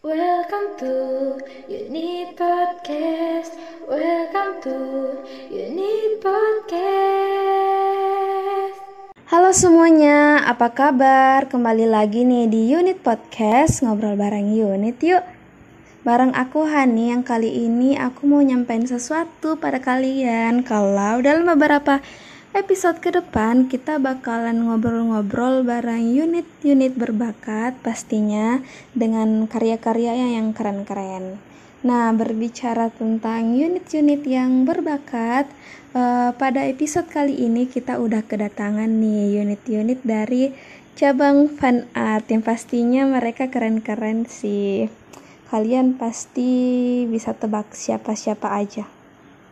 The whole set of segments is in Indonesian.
Welcome to Unit Podcast. Welcome to Unit Podcast. Halo semuanya, apa kabar? Kembali lagi nih di Unit Podcast, ngobrol bareng Unit yuk. Bareng aku Hani yang kali ini aku mau nyampein sesuatu pada kalian kalau dalam beberapa episode ke depan kita bakalan ngobrol-ngobrol bareng unit-unit berbakat pastinya dengan karya-karya yang keren-keren. Nah, berbicara tentang unit-unit yang berbakat, uh, pada episode kali ini kita udah kedatangan nih unit-unit dari cabang fan art yang pastinya mereka keren-keren sih. Kalian pasti bisa tebak siapa-siapa aja.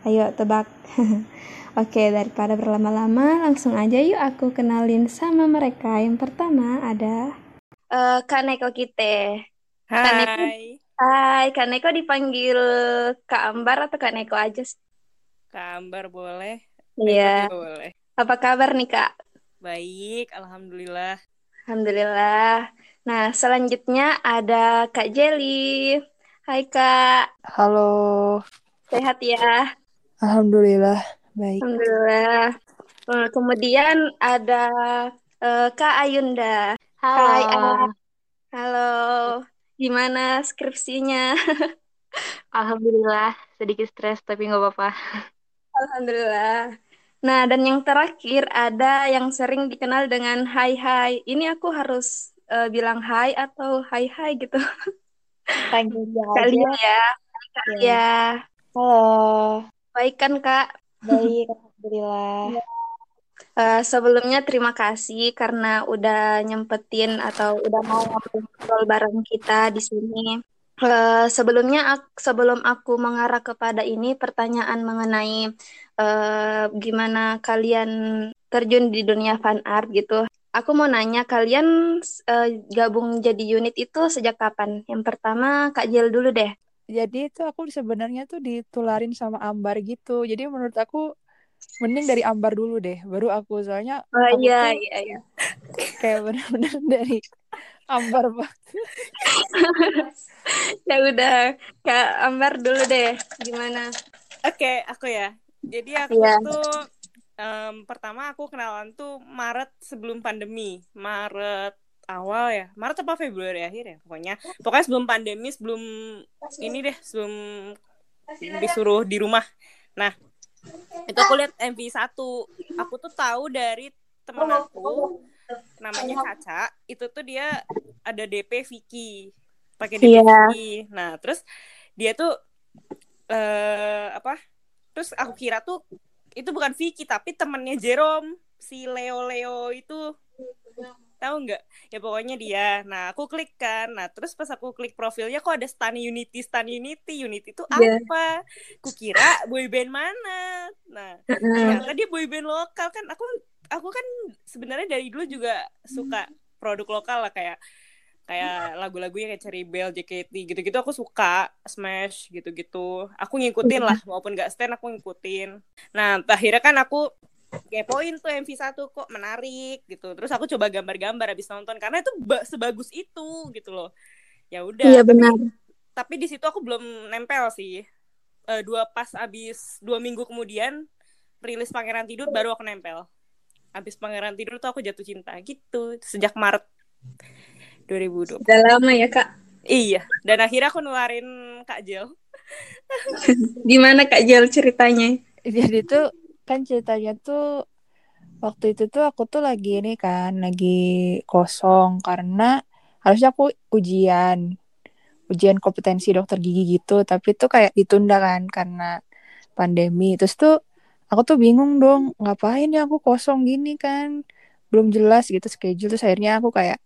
Ayo tebak. Oke, daripada berlama-lama, langsung aja yuk aku kenalin sama mereka. Yang pertama ada uh, Kak Neko kita. Hai. Kak Neko, hai, Kak Neko dipanggil Kak Ambar atau Kak Neko aja sih? Kak Ambar boleh. Iya. boleh. Apa kabar nih Kak? Baik, alhamdulillah. Alhamdulillah. Nah, selanjutnya ada Kak Jelly. Hai Kak. Halo. Sehat ya? Alhamdulillah. Baik. Alhamdulillah. Eh, kemudian ada uh, Kak Ayunda. Halo. Hai, Halo. Gimana skripsinya? Alhamdulillah, sedikit stres tapi nggak apa-apa. Alhamdulillah. Nah, dan yang terakhir ada yang sering dikenal dengan Hai Hai. Ini aku harus uh, bilang Hai atau Hai Hai gitu. Panggil Kalian ya. Kalian ya. Halo. Baik kan, Kak? Baik, alhamdulillah. Uh, sebelumnya terima kasih karena udah nyempetin atau udah mau ngobrol bareng kita di sini. Uh, sebelumnya aku, sebelum aku mengarah kepada ini pertanyaan mengenai uh, gimana kalian terjun di dunia fan art gitu. Aku mau nanya kalian uh, gabung jadi unit itu sejak kapan? Yang pertama Kak Jel dulu deh jadi itu aku sebenarnya tuh ditularin sama Ambar gitu. Jadi menurut aku mending dari Ambar dulu deh baru aku. Soalnya oh aku iya iya iya. kayak benar-benar dari Ambar banget. Ya udah kak Ambar dulu deh gimana? Oke okay, aku ya. Jadi aku yeah. tuh um, pertama aku kenalan tuh Maret sebelum pandemi. Maret awal ya Maret apa Februari akhir ya pokoknya. Pokoknya sebelum pandemi sebelum ini deh sebelum disuruh di rumah. Nah itu aku lihat MV satu. Aku tuh tahu dari temen aku namanya Caca itu tuh dia ada DP Vicky pakai DP yeah. Vicky. Nah terus dia tuh uh, apa terus aku kira tuh itu bukan Vicky tapi temennya Jerome si Leo Leo itu tahu nggak? Ya pokoknya dia. Nah aku klik kan. Nah terus pas aku klik profilnya kok ada Stan Unity Stan Unity? Unity itu yeah. apa? Kukira boyband mana? Nah ternyata dia boyband lokal kan. Aku aku kan sebenarnya dari dulu juga suka produk lokal lah kayak kayak lagu-lagunya kayak Cherry Bell, JKT gitu-gitu aku suka. Smash gitu-gitu. Aku ngikutin lah walaupun gak stand aku ngikutin. Nah akhirnya kan aku kepoin tuh MV1 kok menarik gitu. Terus aku coba gambar-gambar habis nonton karena itu sebagus itu gitu loh. Ya udah. Iya benar. Tapi, tapi di situ aku belum nempel sih. Uh, dua pas abis dua minggu kemudian rilis Pangeran Tidur baru aku nempel. Abis Pangeran Tidur tuh aku jatuh cinta gitu sejak Maret 2020. Udah lama ya kak? Iya. Dan akhirnya aku nularin Kak Jel. Gimana Kak Jel ceritanya? Jadi tuh kan ceritanya tuh waktu itu tuh aku tuh lagi ini kan lagi kosong karena harusnya aku ujian ujian kompetensi dokter gigi gitu tapi tuh kayak ditunda kan karena pandemi. Terus tuh aku tuh bingung dong ngapain ya aku kosong gini kan belum jelas gitu schedule. Terus akhirnya aku kayak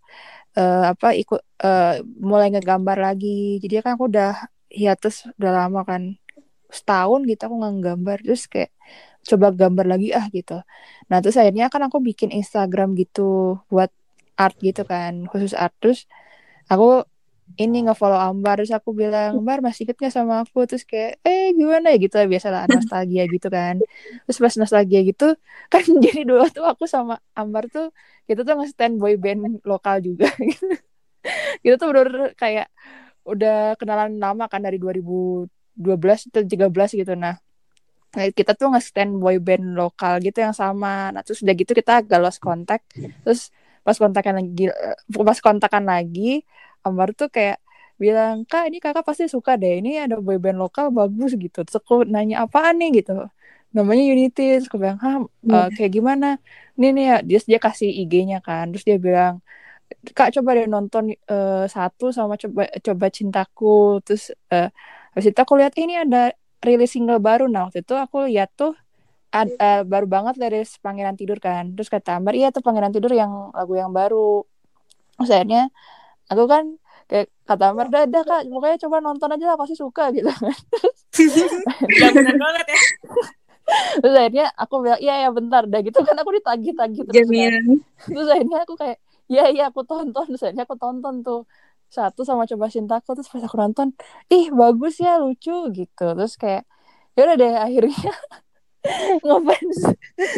uh, apa ikut uh, mulai ngegambar lagi. Jadi kan aku udah hiatus udah lama kan setahun gitu aku nggak gambar terus kayak coba gambar lagi ah gitu. Nah terus akhirnya kan aku bikin Instagram gitu buat art gitu kan khusus art. Terus aku ini nge-follow Ambar terus aku bilang Ambar masih inget gak sama aku? Terus kayak eh gimana ya? Gitu biasa lah nostalgia gitu kan. Terus pas nostalgia gitu kan jadi dulu tuh aku sama Ambar tuh kita tuh nge-stand boy band lokal juga. Gitu, tuh bener, -bener kayak udah kenalan lama kan dari 2012 atau 13 gitu. Nah kita tuh nge-stand boy band lokal gitu yang sama. Nah, terus udah gitu kita agak lost kontak. Terus pas kontakan lagi pas kontakan lagi Ambar tuh kayak bilang, "Kak, ini Kakak pasti suka deh. Ini ada boy band lokal bagus gitu." Terus aku nanya apaan nih gitu. Namanya Unity. Terus aku bilang, "Hah, uh, kayak gimana?" Nih nih ya, dia dia kasih IG-nya kan. Terus dia bilang, "Kak, coba deh nonton uh, satu sama coba coba cintaku." Terus uh, habis itu aku lihat ini ada rilis single baru. Nah waktu itu aku lihat tuh ad, uh, baru banget dari Pangeran Tidur kan. Terus kata Ambar iya tuh Pangeran Tidur yang lagu yang baru. Terus akhirnya aku kan kayak kata Ambar dah dah kak pokoknya coba nonton aja lah pasti suka gitu kan. Benar banget ya. Terus akhirnya aku bilang iya ya bentar. Dah gitu kan aku ditagih-tagih terus kan. terus akhirnya aku kayak iya iya aku tonton. Terus akhirnya aku tonton tuh satu sama coba cintaku terus pas aku nonton ih bagus ya lucu gitu. Terus kayak ya udah deh akhirnya ngefans.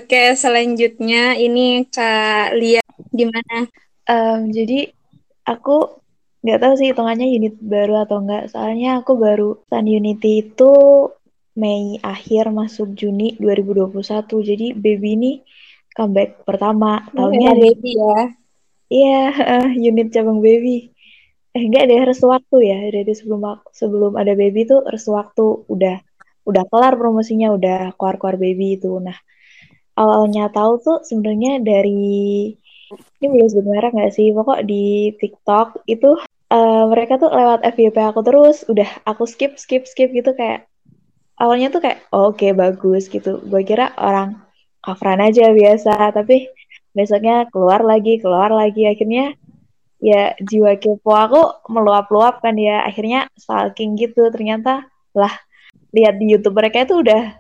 Oke selanjutnya ini kak Lia gimana? Um, jadi aku nggak tahu sih hitungannya unit baru atau enggak soalnya aku baru Sun Unity itu Mei akhir masuk Juni 2021 jadi baby ini comeback pertama tahunnya. ya, baby ya? Iya uh, unit cabang baby eh enggak deh restu waktu ya. Dari sebelum sebelum ada baby tuh restu waktu. Udah udah kelar promosinya udah keluar keluar baby itu. Nah awalnya tahu tuh sebenarnya dari ini sebut merek nggak sih? Pokok di TikTok itu uh, mereka tuh lewat FYP aku terus. Udah aku skip skip skip gitu kayak awalnya tuh kayak oh, oke okay, bagus gitu. Gue kira orang coveran aja biasa. Tapi besoknya keluar lagi keluar lagi. Akhirnya ya jiwa kepo. Aku meluap-luap kan ya. Akhirnya stalking gitu ternyata. Lah lihat di YouTube mereka itu udah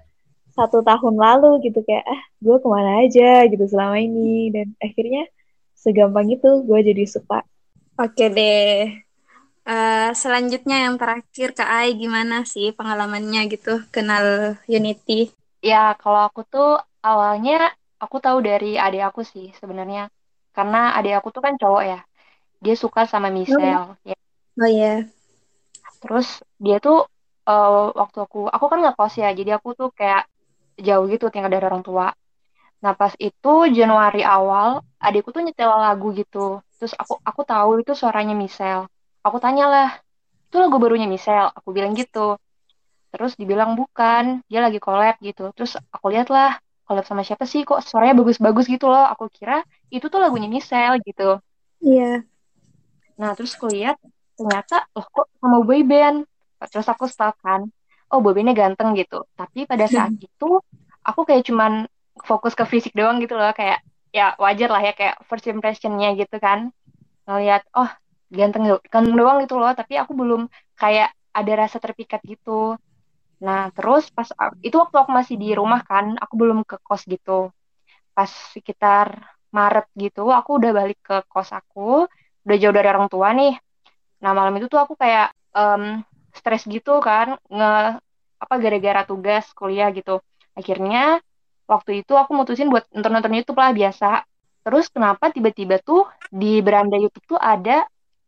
satu tahun lalu gitu. Kayak ah gue ke mana aja gitu selama ini. Dan akhirnya segampang itu gue jadi suka. Oke deh. Uh, selanjutnya yang terakhir kak Ai gimana sih pengalamannya gitu kenal Unity? Ya kalau aku tuh awalnya aku tahu dari adik aku sih sebenarnya. Karena adik aku tuh kan cowok ya dia suka sama Michelle oh, ya. oh ya yeah. terus dia tuh uh, waktu aku aku kan nggak kos ya jadi aku tuh kayak jauh gitu tinggal dari orang tua. Nah pas itu Januari awal adikku tuh nyetel lagu gitu. Terus aku aku tahu itu suaranya Michelle. Aku tanya lah itu lagu barunya Michelle? Aku bilang gitu. Terus dibilang bukan dia lagi collab gitu. Terus aku lihat lah collab sama siapa sih? Kok suaranya bagus-bagus gitu loh. Aku kira itu tuh lagunya Michelle gitu. Iya. yeah. Nah, terus aku lihat ternyata loh kok sama boy band. Terus aku stalk kan, oh boy bandnya ganteng gitu. Tapi pada saat itu aku kayak cuman fokus ke fisik doang gitu loh, kayak ya wajar lah ya kayak first impressionnya gitu kan. Ngeliat, oh ganteng ganteng doang gitu loh, tapi aku belum kayak ada rasa terpikat gitu. Nah, terus pas itu waktu aku masih di rumah kan, aku belum ke kos gitu. Pas sekitar Maret gitu, aku udah balik ke kos aku udah jauh dari orang tua nih. Nah malam itu tuh aku kayak um, stres gitu kan nge apa gara-gara tugas kuliah gitu. Akhirnya waktu itu aku mutusin buat nonton-nonton YouTube lah biasa. Terus kenapa tiba-tiba tuh di beranda YouTube tuh ada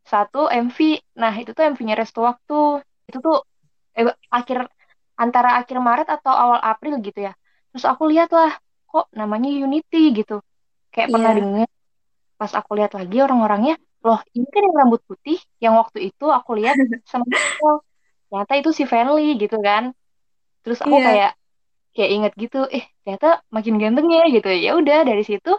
satu MV nah itu tuh MV-nya Resto Waktu. Itu tuh eh, akhir antara akhir Maret atau awal April gitu ya. Terus aku lihat lah kok namanya Unity gitu. Kayak yeah. pernah iya. dengar pas aku lihat lagi orang-orangnya loh ini kan yang rambut putih yang waktu itu aku lihat sama Michelle. Ternyata itu si Fanly gitu kan. Terus aku yeah. kayak kayak inget gitu eh ternyata makin ganteng ya gitu. Ya udah dari situ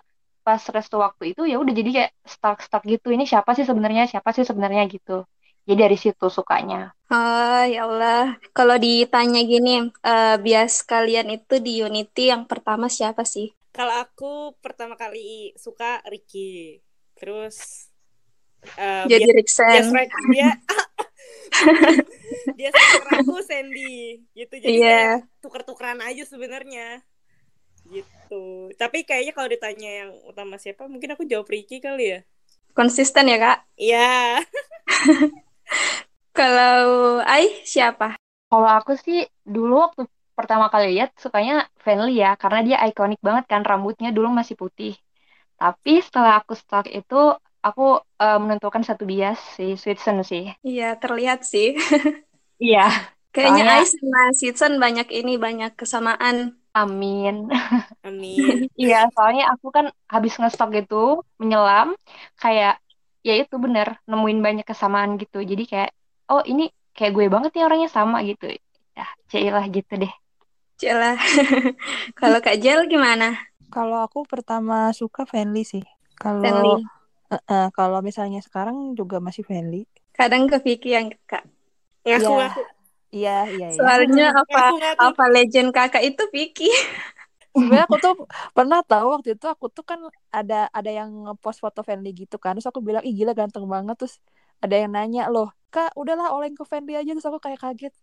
pas restu waktu itu ya udah jadi kayak stuck stuck gitu ini siapa sih sebenarnya? Siapa sih sebenarnya? gitu. Jadi dari situ sukanya. Oh ya Allah. Kalau ditanya gini uh, bias kalian itu di Unity yang pertama siapa sih? Kalau aku pertama kali suka Ricky. Terus uh, jadi Riksen dia dia aku Sandy. Gitu jadi yeah. tuker-tukeran aja sebenarnya. Gitu. Tapi kayaknya kalau ditanya yang utama siapa mungkin aku jawab Ricky kali ya. Konsisten ya kak? Iya. Kalau Ai siapa? Kalau aku sih dulu waktu pertama kali lihat sukanya Fanly ya karena dia ikonik banget kan rambutnya dulu masih putih. Tapi setelah aku stalk itu aku uh, menentukan satu bias si Sweetson sih. Iya, terlihat sih. Iya. Kayaknya Soalnya... Ais sama Sweetson banyak ini, banyak kesamaan. Amin. Amin. Iya, soalnya aku kan habis ngestok gitu, menyelam, kayak ya itu bener, nemuin banyak kesamaan gitu. Jadi kayak, oh ini kayak gue banget nih orangnya sama gitu. Ya, cailah gitu deh. Cailah. Kalau Kak Jel gimana? Kalau aku pertama suka Fanly sih. Kalau uh, uh, kalau misalnya sekarang juga masih Fanly. Kadang ke Vicky yang Kak. Ya. ngaku. Iya, iya, iya. Soalnya apa apa legend kakak itu Vicky. Sebenarnya aku tuh pernah tahu waktu itu aku tuh kan ada ada yang ngepost foto Fendi gitu kan. Terus aku bilang, "Ih, gila ganteng banget." Terus ada yang nanya, "Loh, Kak, udahlah oleng ke Fendi aja." Terus aku kayak kaget.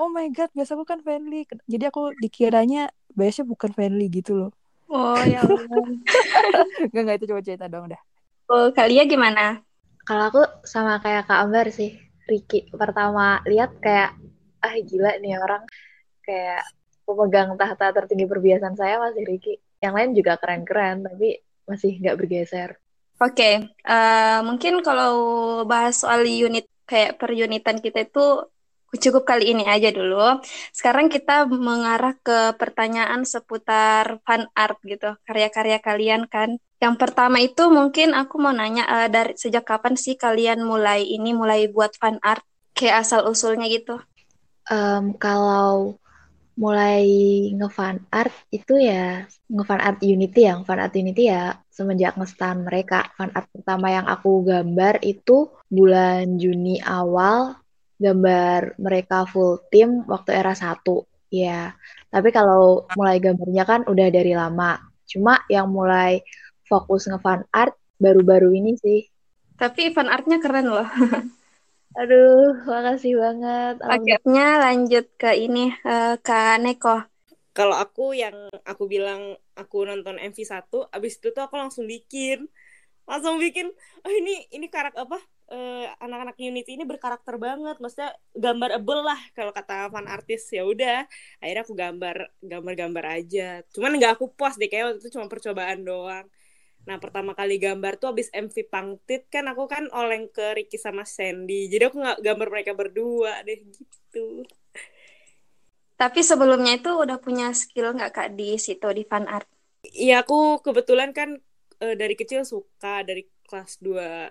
Oh my god, biasa aku kan Fendi. Jadi aku dikiranya biasanya bukan Fendi gitu loh. Oh, ya Allah. Gak, gak itu coba cerita dong dah. Oh, kalian gimana? Kalau aku sama kayak Kak Ambar sih. Ricky pertama lihat kayak ah gila nih orang kayak pemegang tahta tertinggi perbiasaan saya masih Ricky. Yang lain juga keren-keren tapi masih nggak bergeser. Oke, okay. uh, eh, mungkin kalau bahas soal unit kayak per unitan kita itu cukup kali ini aja dulu. Sekarang kita mengarah ke pertanyaan seputar fan art gitu, karya-karya kalian kan. Yang pertama itu mungkin aku mau nanya uh, dari sejak kapan sih kalian mulai ini mulai buat fan art? Kayak asal usulnya gitu? um, kalau mulai ngefan art itu ya ngefan art Unity yang fan art Unity ya semenjak ngestan mereka. Fan art pertama yang aku gambar itu bulan Juni awal gambar mereka full tim waktu era satu ya. Tapi kalau mulai gambarnya kan udah dari lama. Cuma yang mulai fokus ngefan art baru-baru ini sih tapi fan artnya keren loh Aduh, makasih banget. Akhirnya lanjut ke ini uh, ke Neko. Kalau aku yang aku bilang aku nonton MV1, abis itu tuh aku langsung bikin. Langsung bikin, oh ini ini karakter apa? Uh, anak-anak Unity ini berkarakter banget. Maksudnya gambarable lah kalau kata fan artis ya udah. Akhirnya aku gambar gambar-gambar aja. Cuman nggak aku post deh kayak waktu itu cuma percobaan doang. Nah pertama kali gambar tuh abis MV Pangtit kan aku kan oleng ke Ricky sama Sandy. Jadi aku nggak gambar mereka berdua deh gitu. Tapi sebelumnya itu udah punya skill nggak kak di situ di fan art? Iya aku kebetulan kan e, dari kecil suka dari kelas 2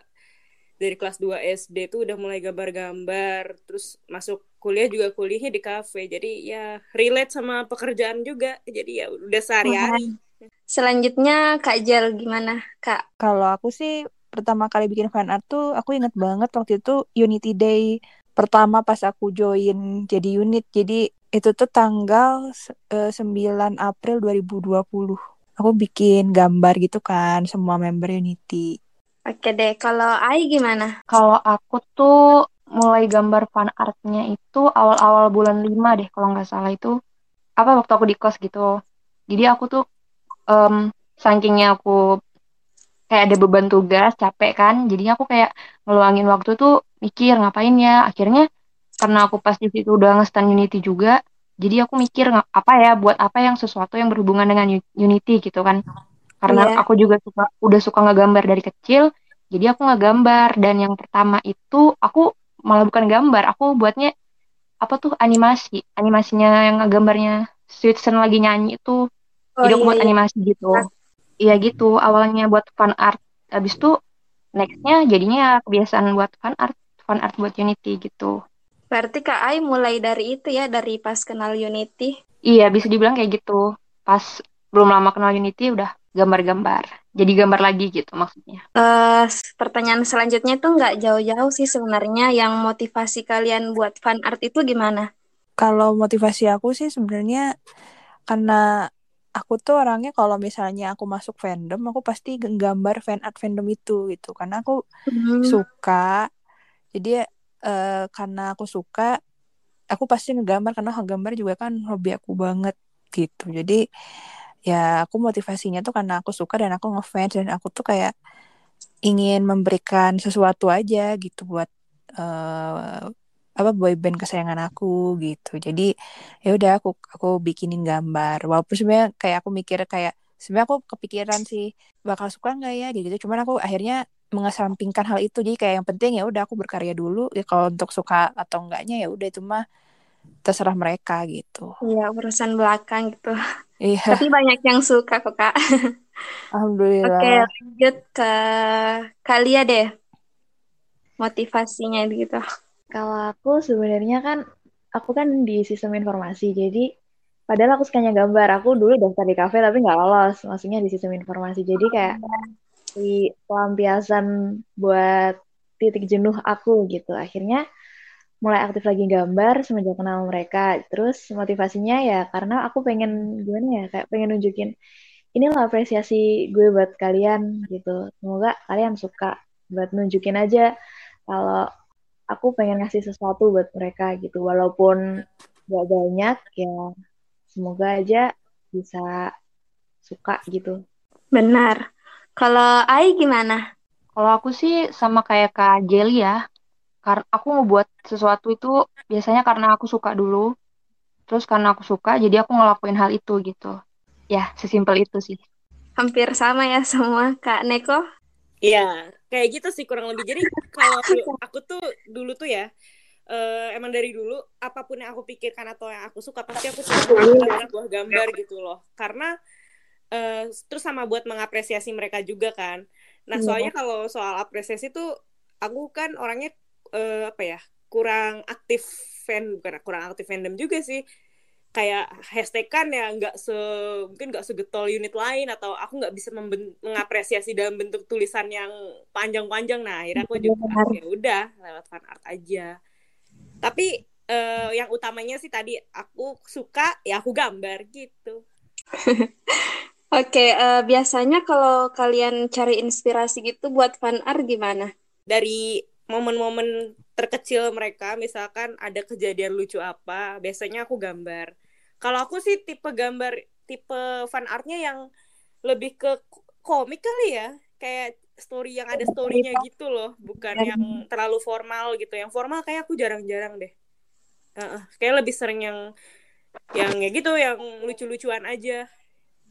dari kelas 2 SD tuh udah mulai gambar-gambar terus masuk kuliah juga kuliahnya di kafe jadi ya relate sama pekerjaan juga jadi ya udah sehari-hari Selanjutnya Kak Jel gimana Kak? Kalau aku sih pertama kali bikin fan art tuh aku inget banget waktu itu Unity Day pertama pas aku join jadi unit. Jadi itu tuh tanggal uh, eh, 9 April 2020. Aku bikin gambar gitu kan semua member Unity. Oke deh, kalau Ai gimana? Kalau aku tuh mulai gambar fan artnya itu awal-awal bulan 5 deh kalau nggak salah itu apa waktu aku di kos gitu. Jadi aku tuh um, sakingnya aku kayak ada beban tugas capek kan jadinya aku kayak ngeluangin waktu tuh mikir ngapain ya? Akhirnya karena aku pas di situ udah ngestan Unity juga jadi aku mikir apa ya buat apa yang sesuatu yang berhubungan dengan Unity gitu kan. Karena yeah. aku juga suka udah suka ngegambar dari kecil jadi aku ngegambar. Dan yang pertama itu aku malah bukan gambar aku buatnya apa tuh animasi. Animasinya yang ngegambarnya Sweetson lagi nyanyi itu Oh, jadi aku iya, buat iya. animasi gitu. Iya gitu awalnya buat fan art. Habis itu nextnya jadinya kebiasaan buat fan art fan art buat Unity gitu. Berarti Kak Ai mulai dari itu ya dari pas kenal Unity? Iya bisa dibilang kayak gitu. Pas belum lama kenal Unity udah gambar-gambar. Jadi gambar lagi gitu maksudnya. Uh, pertanyaan selanjutnya tuh nggak jauh-jauh sih sebenarnya yang motivasi kalian buat fan art itu gimana? Kalau motivasi aku sih sebenarnya karena aku tuh orangnya kalau misalnya aku masuk fandom aku pasti gambar fan art fandom itu gitu karena aku hmm. suka jadi uh, karena aku suka aku pasti ngegambar karena gambar juga kan hobi aku banget gitu jadi ya aku motivasinya tuh karena aku suka dan aku ngefans dan aku tuh kayak ingin memberikan sesuatu aja gitu buat uh, apa boyband kesayangan aku gitu jadi ya udah aku aku bikinin gambar walaupun sebenarnya kayak aku mikir kayak sebenarnya aku kepikiran sih bakal suka nggak ya gitu cuman aku akhirnya mengesampingkan hal itu jadi kayak yang penting ya udah aku berkarya dulu ya kalau untuk suka atau enggaknya ya udah itu mah terserah mereka gitu Iya, urusan belakang gitu. iya Tapi banyak yang suka kok, Kak. alhamdulillah Oke, lanjut ke Kalia deh. Motivasinya gitu. Kalau aku sebenarnya kan aku kan di sistem informasi, jadi padahal aku sukanya gambar. Aku dulu daftar di kafe tapi nggak lolos, maksudnya di sistem informasi. Jadi kayak di pelampiasan buat titik jenuh aku gitu. Akhirnya mulai aktif lagi gambar semenjak kenal mereka. Terus motivasinya ya karena aku pengen gimana ya, kayak pengen nunjukin ini loh apresiasi gue buat kalian gitu. Semoga kalian suka buat nunjukin aja kalau aku pengen ngasih sesuatu buat mereka gitu walaupun gak banyak ya semoga aja bisa suka gitu Benar. Kalau Ai gimana? Kalau aku sih sama kayak Kak Jelly ya. Karena aku ngebuat sesuatu itu biasanya karena aku suka dulu. Terus karena aku suka, jadi aku ngelakuin hal itu gitu. Ya, sesimpel itu sih. Hampir sama ya semua, Kak Neko. Iya, kayak gitu sih kurang lebih. Jadi kalau aku tuh dulu tuh ya, eh, emang dari dulu apa pun yang aku pikirkan atau yang aku suka pasti aku suka membuat sebuah gambar gitu loh. Karena eh, terus sama buat mengapresiasi mereka juga kan. Nah Iya. soalnya kalau soal apresiasi tuh aku kan orangnya eh, apa ya kurang aktif fan bukan kurang aktif fandom juga sih kayak hashtag kan ya nggak se mungkin nggak segetol unit lain atau aku nggak bisa mengapresiasi dalam bentuk tulisan yang panjang-panjang. Nah akhirnya aku juga ya udah lewat fan art aja. Tapi eh, yang utamanya sih tadi aku suka ya aku gambar gitu. Oke, eh, biasanya kalau kalian cari inspirasi gitu buat fan art gimana? dari momen-momen terkecil mereka misalkan ada kejadian lucu apa biasanya aku gambar kalau aku sih tipe gambar tipe fan artnya yang lebih ke komik kali ya. Kayak story yang ada storynya gitu loh bukan yang terlalu formal gitu. Yang formal kayak aku jarang-jarang deh. Heeh, kayak lebih sering yang yang ya gitu yang lucu-lucuan aja.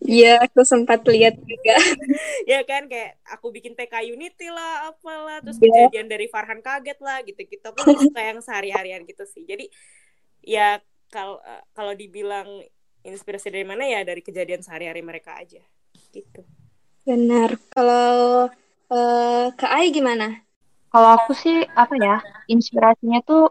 Iya, aku sempat lihat juga. ya kan kayak aku bikin TK Unity lah apalah terus Iya. kejadian dari Farhan kaget lah gitu gitu aku suka yang sehari-harian gitu sih. Jadi ya kalau eh, kalau dibilang inspirasi dari mana ya dari kejadian sehari-hari mereka aja gitu Benar. Kalau eh, Kak Ai gimana? Kalau aku sih apa ya, inspirasinya tuh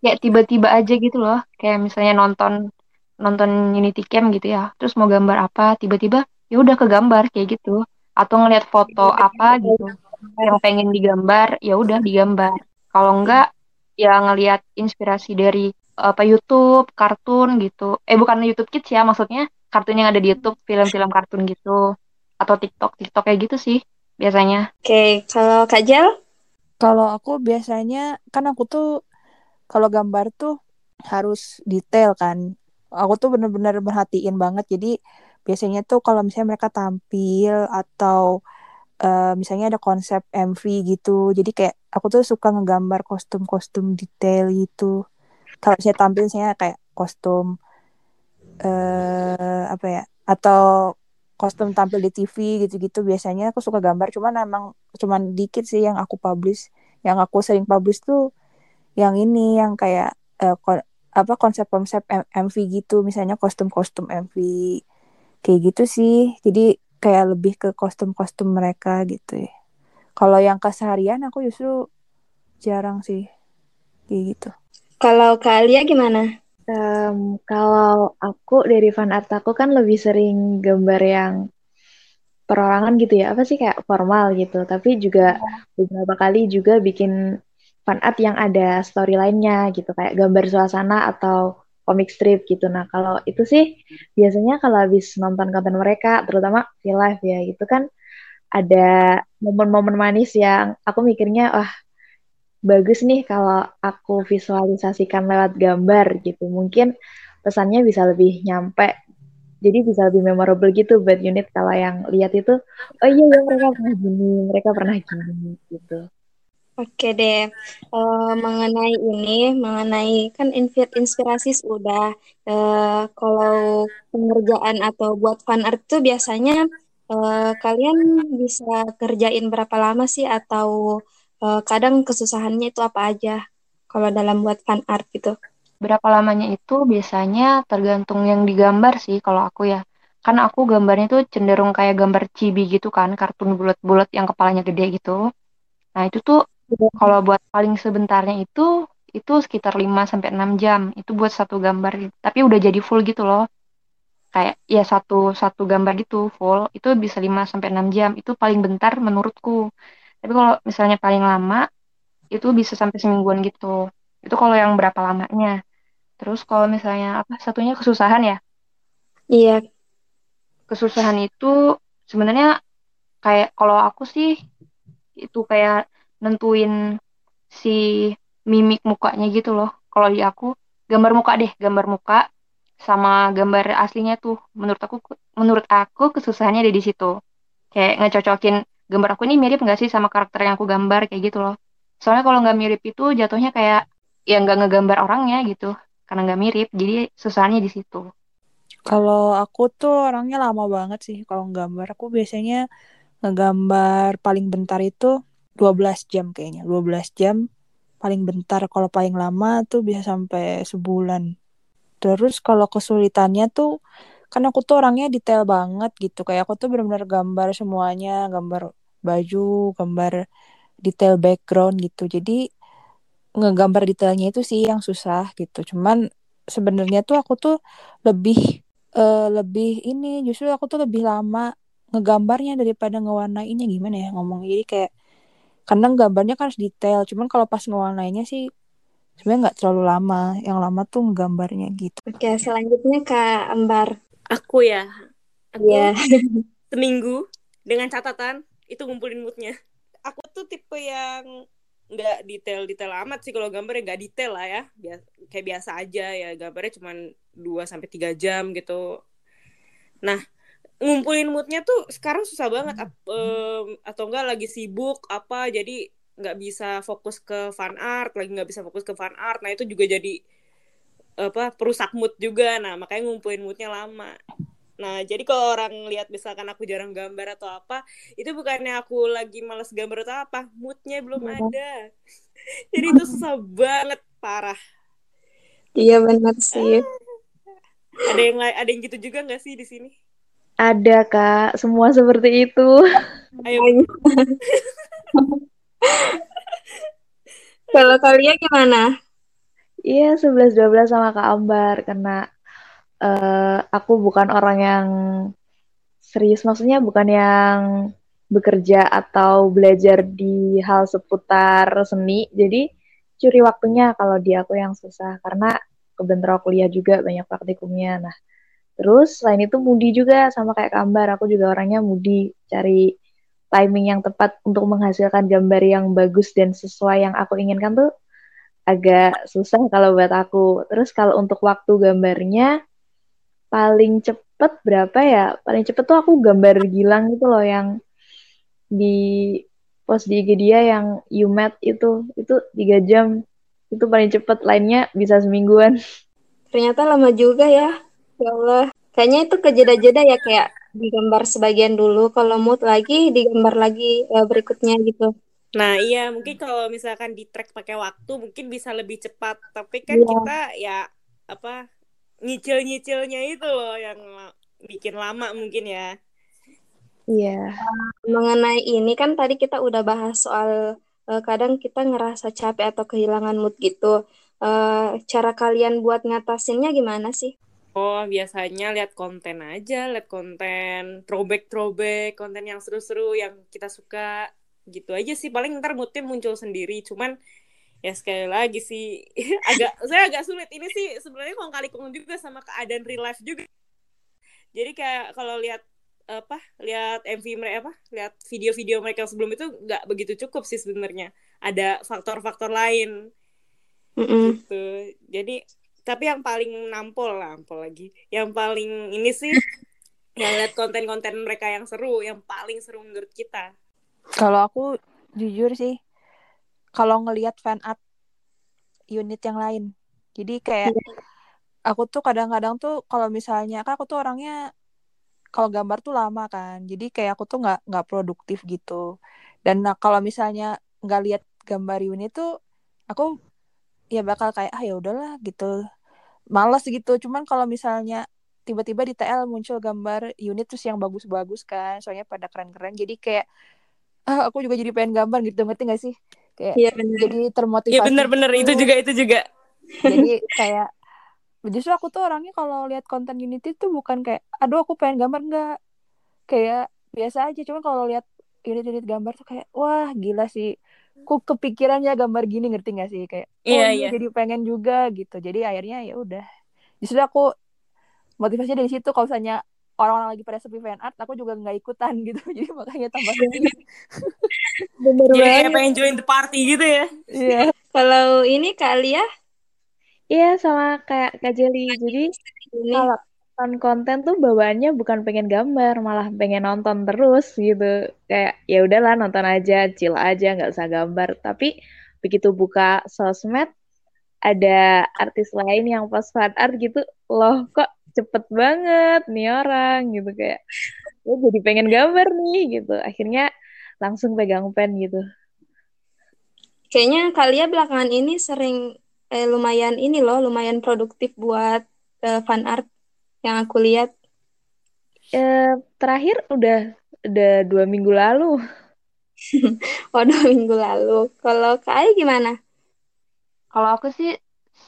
kayak tiba-tiba aja gitu loh. Kayak misalnya nonton nonton Unity Cam gitu ya. Terus mau gambar apa, tiba-tiba ya udah kegambar kayak gitu. Atau ngeliat foto apa gitu yang pengen digambar, ya udah digambar. Kalau enggak ya ngeliat inspirasi dari apa YouTube, kartun gitu. Eh bukan YouTube Kids ya, maksudnya kartun yang ada di YouTube, film-film kartun gitu. Atau TikTok, TikTok kayak gitu sih biasanya. Oke, kalau Kak Jel? Kalau aku biasanya kan aku tuh kalau gambar tuh harus detail kan. Aku tuh bener-bener merhatiin banget. Jadi biasanya tuh kalau misalnya mereka tampil atau eh, misalnya ada konsep MV gitu. Jadi kayak aku tuh suka ngegambar kostum-kostum detail gitu. Kalau saya tampil misalnya kayak kostum eh apa ya? Atau kostum tampil di TV gitu-gitu biasanya aku suka gambar. Cuman emang cuman dikit sih yang aku publish. Yang aku sering publish tuh yang ini yang kayak eh, ko- apa konsep-konsep MV gitu. Misalnya kostum-kostum MV kayak gitu sih. Jadi kayak lebih ke kostum-kostum mereka gitu. Ya kalau yang keseharian aku justru jarang sih kayak gitu Kalau Kak Alia gimana? Em, kalau aku dari fan art aku kan lebih sering gambar yang perorangan gitu ya, apa sih kayak formal gitu. Tapi juga beberapa kali juga bikin fan art yang ada storyline-nya gitu, kayak gambar suasana atau comic strip gitu. Nah, kalau itu sih biasanya kalau habis nonton konten mereka, terutama di live ya, gitu kan ada momen-momen manis yang aku mikirnya, wah bagus nih kalau aku visualisasikan lewat gambar gitu. Mungkin pesannya bisa lebih nyampe. Jadi bisa lebih memorable gitu buat unit kalau yang lihat itu, oh iya ya mereka pernah gini, mereka pernah gini gitu. Oke deh, Eh, mengenai ini, mengenai kan inspirasi sudah. Eh, kalau pengerjaan atau buat fan art tuh biasanya uh, kalian bisa kerjain berapa lama sih atau uh, kadang kesusahannya itu apa aja kalau dalam buat fan art gitu? Berapa lamanya itu biasanya tergantung yang digambar sih kalau aku ya. Kan aku gambarnya tuh cenderung kayak gambar cibi gitu kan, kartun bulat-bulat yang kepalanya gede gitu. Nah, itu tuh kalau buat paling sebentarnya itu itu sekitar 5 sampai 6 jam. Itu buat satu gambar. Tapi udah jadi full gitu loh. Kayak ya satu satu gambar gitu full itu bisa 5 sampai 6 jam. Itu paling bentar menurutku. Tapi kalau misalnya paling lama itu bisa sampai semingguan gitu. Itu kalau yang berapa lamanya. Terus kalau misalnya apa satunya kesusahan ya? Iya. Kesusahan itu sebenarnya kayak kalau aku sih itu kayak nentuin si mimik mukanya gitu loh. Kalau di aku gambar muka deh, gambar muka sama gambar aslinya tuh menurut aku menurut aku kesusahannya ada di situ. Kayak ngecocokin gambar aku ini mirip nggak sih sama karakter yang aku gambar kayak gitu loh. Soalnya kalau nggak mirip itu jatuhnya kayak ya nggak ngegambar orangnya gitu karena nggak mirip jadi susahnya di situ. Kalau aku tuh orangnya lama banget sih kalau nggambar. Aku biasanya ngegambar paling bentar itu 12 jam kayaknya. 12 jam paling bentar. Kalau paling lama tuh bisa sampai sebulan. Terus kalau kesulitannya tuh kan aku tuh orangnya detail banget gitu. Kayak aku tuh benar-benar gambar semuanya, gambar baju, gambar detail background gitu. Jadi ngegambar detailnya itu sih yang susah gitu. Cuman sebenarnya tuh aku tuh lebih uh, lebih ini justru aku tuh lebih lama ngegambarnya daripada ngewarnainnya gimana ya ngomong? Jadi kayak karena gambarnya kan harus detail. Cuman kalau pas ngewarnainnya sih sebenarnya nggak terlalu lama. Yang lama tuh nggambarnya gitu. Oke selanjutnya kak Ambar aku ya. Aku yeah. seminggu dengan catatan itu ngumpulin moodnya. Aku tuh tipe yang nggak detail-detail amat sih. Kalau gambarnya nggak detail lah ya. Bias kayak biasa aja ya. Gambarnya cuma 2 sampai tiga jam gitu. Nah ngumpulin moodnya tuh sekarang susah banget. Um, atau enggak lagi sibuk apa. Jadi nggak bisa fokus ke fan art lagi nggak bisa fokus ke fan art. Nah itu juga jadi apa perusak mood juga nah makanya ngumpulin moodnya lama Nah, jadi kalau orang lihat misalkan aku jarang gambar atau apa, itu bukannya aku lagi males gambar atau apa, moodnya belum ya. ada. jadi itu susah banget, parah. Iya benar sih. ada yang ada yang gitu juga nggak sih di sini? Ada kak, semua seperti itu. Ayo. kalau kalian gimana? Iya, 11-12 sama Kak Ambar, karena uh, aku bukan orang yang serius. Maksudnya bukan yang bekerja atau belajar di hal seputar seni. Jadi curi waktunya kalau di aku yang susah karena kebentar kuliah juga banyak praktikumnya. Nah terus selain itu mudi juga sama kayak gambar aku juga orangnya mudi cari timing yang tepat untuk menghasilkan gambar yang bagus dan sesuai yang aku inginkan tuh agak susah kalau buat aku. Terus kalau untuk waktu gambarnya paling cepet berapa ya? Paling cepet tuh aku gambar Gilang gitu loh yang di post di IG dia yang you met itu. Itu tiga jam. Itu paling cepet. Lainnya bisa semingguan. Ternyata lama juga ya. Ya Allah. Kayaknya itu kejeda-jeda ya kayak digambar sebagian dulu. Kalau mood lagi digambar lagi ya, berikutnya gitu nah iya mungkin kalau misalkan di track pakai waktu mungkin bisa lebih cepat tapi kan yeah. kita ya apa nyicil-nyicilnya itu loh yang bikin lama mungkin ya. Iya. Mengenai ini kan tadi kita udah bahas soal uh, kadang kita ngerasa capek atau kehilangan mood gitu. Uh, cara kalian buat ngatasinnya gimana sih? Oh, biasanya lihat konten aja, lihat konten throwback-throwback, konten yang seru-seru yang kita suka gitu aja sih. Paling ntar moodnya muncul sendiri. Cuman ya sekali lagi sih agak saya agak sulit. Ini sih sebenarnya kong kali kong juga sama keadaan real life juga. Jadi kayak kalau lihat apa lihat MV mereka apa lihat video-video mereka sebelum itu nggak begitu cukup sih sebenarnya. Ada faktor-faktor lain. Mm -mm. gitu. Jadi tapi yang paling nampol lah nampol lagi. Yang paling ini sih yang lihat konten-konten mereka yang seru yang paling seru menurut kita kalau aku jujur sih kalau ngelihat fan art unit yang lain. Jadi kayak yeah. aku tuh kadang-kadang tuh kalau misalnya kan aku tuh orangnya kalau gambar tuh lama kan. Jadi kayak aku tuh nggak nggak produktif gitu. Dan nah, kalau misalnya nggak lihat gambar ini tuh aku ya bakal kayak ah ya udahlah gitu. Malas gitu. Cuman kalau misalnya tiba-tiba di TL muncul gambar unit terus yang bagus-bagus kan soalnya pada keren-keren. Jadi kayak ah, aku juga jadi pengen gambar gitu ngerti gak sih? Kayak Iya benar. jadi termotivasi Iya bener-bener gitu. itu juga itu juga. jadi kayak justru aku tuh orangnya kalau lihat konten Unity tuh bukan kayak aduh aku pengen gambar. Enggak kayak biasa aja. Cuma kalau lihat unit-unit gambar tuh kayak wah gila sih. Kok kepikirannya gambar gini. Ngerti gak sih? Kayak oh iya, iya. jadi pengen juga gitu. Jadi akhirnya ya udah. Justru aku motivasinya dari situ. Kalau misalnya orang-orang lagi pada sepi fan art aku juga nggak ikutan gitu jadi makanya tambah Bener Jadi kayak pengen join the party gitu ya. iya Kalau ini Kak Lia Iya, sama kayak Kak Jeli. Jadi ini kalau nonton konten tuh bawaannya bukan pengen gambar, malah pengen nonton terus gitu. Kayak ya udahlah nonton aja, chill aja, nggak usah gambar. Tapi begitu buka sosmed, ada artis lain yang post fan art gitu, loh kok cepet banget nih orang gitu kayak, ya jadi pengen gambar nih gitu. Akhirnya langsung pegang pen gitu. kayaknya Kak Lia belakangan ini sering eh, lumayan ini loh, lumayan produktif buat eh, fan art yang aku lihat. Eh, terakhir udah udah dua minggu lalu. Waduh minggu lalu. Kalau Kak Ai gimana? Kalau aku sih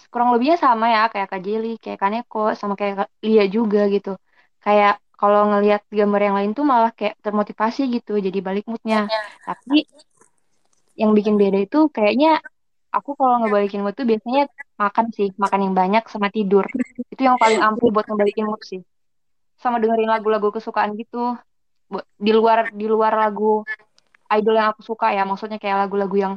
kurang lebihnya sama ya kayak Kak Jelly, kayak Kaneko, sama kayak Lia juga gitu. Kayak kalau ngelihat gambar yang lain tuh malah kayak termotivasi gitu, jadi balik moodnya. Tapi yang bikin beda itu kayaknya aku kalau ngebalikin mood tuh biasanya makan sih, makan yang banyak sama tidur. Itu yang paling ampuh buat ngebalikin mood sih. Sama dengerin lagu-lagu kesukaan gitu. Di luar di luar lagu idol yang aku suka ya, maksudnya kayak lagu-lagu yang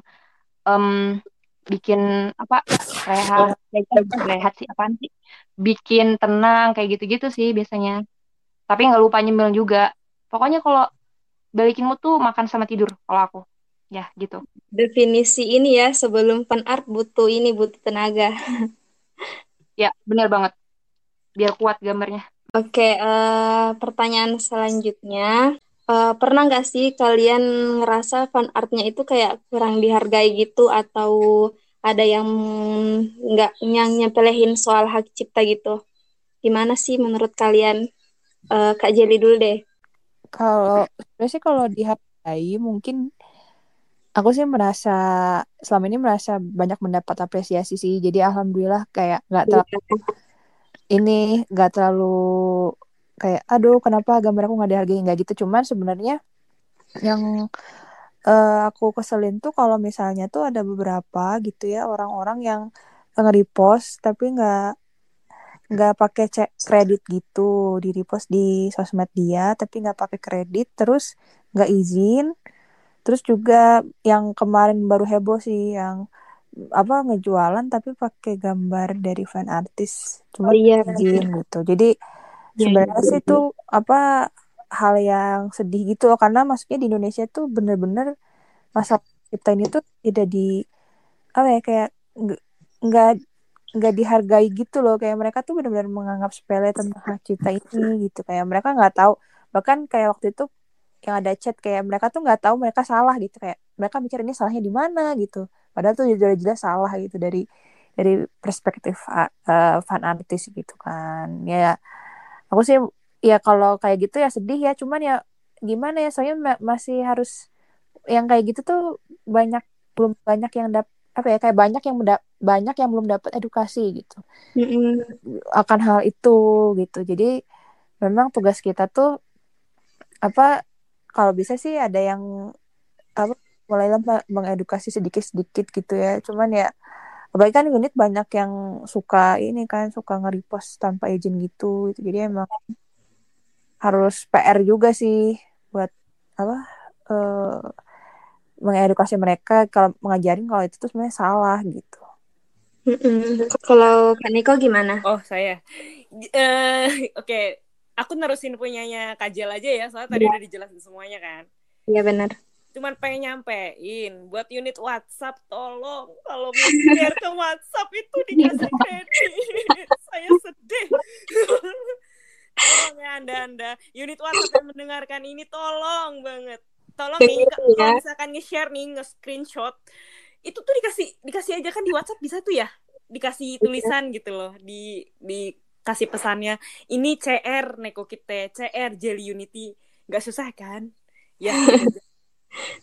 em, bikin apa rehat, eh, bukan rehat sih apaan sih? Bikin tenang kayak gitu-gitu sih biasanya. Tapi nggak lupa nyemil juga. Pokoknya kalau balikin mood tuh makan sama tidur kalau aku. Ya, gitu. Definisi ini ya, sebelum fan art butuh ini, butuh tenaga. Ya, bener banget. Biar kuat gambarnya. Oke, eh, pertanyaan selanjutnya. Eh, pernah nggak sih kalian ngerasa fan artnya itu kayak kurang dihargai gitu atau ada yang nggak yang nyepelehin soal hak cipta gitu? Gimana sih menurut kalian? Eh, Kak Jeli dulu deh. kalau sebenarnya sih kalau dihargai mungkin aku sih merasa selama ini merasa banyak mendapat apresiasi sih jadi alhamdulillah kayak nggak terlalu ini nggak terlalu kayak aduh kenapa gambar aku nggak dihargai? Nggak gitu. Cuman sebenarnya yang eh, aku keselin tuh kalau misalnya tuh ada beberapa gitu ya orang-orang yang nge-repost tapi nggak nggak pakai cek kredit gitu. Di repost di sosmed dia tapi nggak pakai kredit terus nggak izin. Terus juga yang kemarin baru heboh sih yang apa ngejualan tapi pakai gambar dari fan artis. Cuma Oh iya. izin gitu. Jadi sebenarnya iya, sih itu apa hal yang sedih gitu loh. Karena maksudnya di Indonesia tuh bener-bener masa cipta ini tuh tidak di apa ya kayak nggak- nggak dihargai gitu loh. Kayak mereka tuh benar-benar menganggap sepele tentang hak cipta ini gitu. Kayak mereka nggak tahu. Bahkan kayak waktu itu yang ada chat kayak mereka tuh nggak tahu mereka salah gitu. Kayak mereka mikir ini salahnya di mana gitu. Padahal tuh jelas-jelas salah gitu dari dari perspektif uh, uh, fan artis gitu kan. Ya aku sih ya kalau kayak gitu ya sedih ya. Cuman ya gimana ya soalnya ma- masih harus yang kayak gitu tuh banyak belum banyak yang dap apa ya kayak banyak yang banyak yang belum dapat edukasi gitu. Mm-mm. akan hal itu gitu. Jadi memang tugas kita tuh apa kalau bisa sih ada yang apa mulailah mengedukasi sedikit sedikit gitu ya. Cuman ya apalagi kan unit banyak yang suka ini kan suka nge-repost tanpa izin gitu, gitu. jadi emang harus PR juga sih buat apa eh mengedukasi mereka kalau mengajarin kalau itu tuh sebenarnya salah gitu Mm-mm. Kalau Kak Niko gimana? Oh, saya. Eh, oke. Aku nerusin punyanya Kajel aja ya, soalnya tadi udah dijelasin semuanya kan. Iya benar. Cuman pengen nyampein buat unit WhatsApp tolong kalau mau share ke WhatsApp itu dikasih kredit. Saya sedih. tolong ya Anda Anda. Unit WhatsApp yang mendengarkan ini tolong banget. Tolong nih kalau ya. misalkan nge-share nih, nge-screenshot itu tuh dikasih dikasih aja kan di WhatsApp bisa tuh ya. Dikasih tulisan gitu loh di dikasih pesannya ini CR Neko kita, CR Jelly Unity. Nggak susah kan? Ya.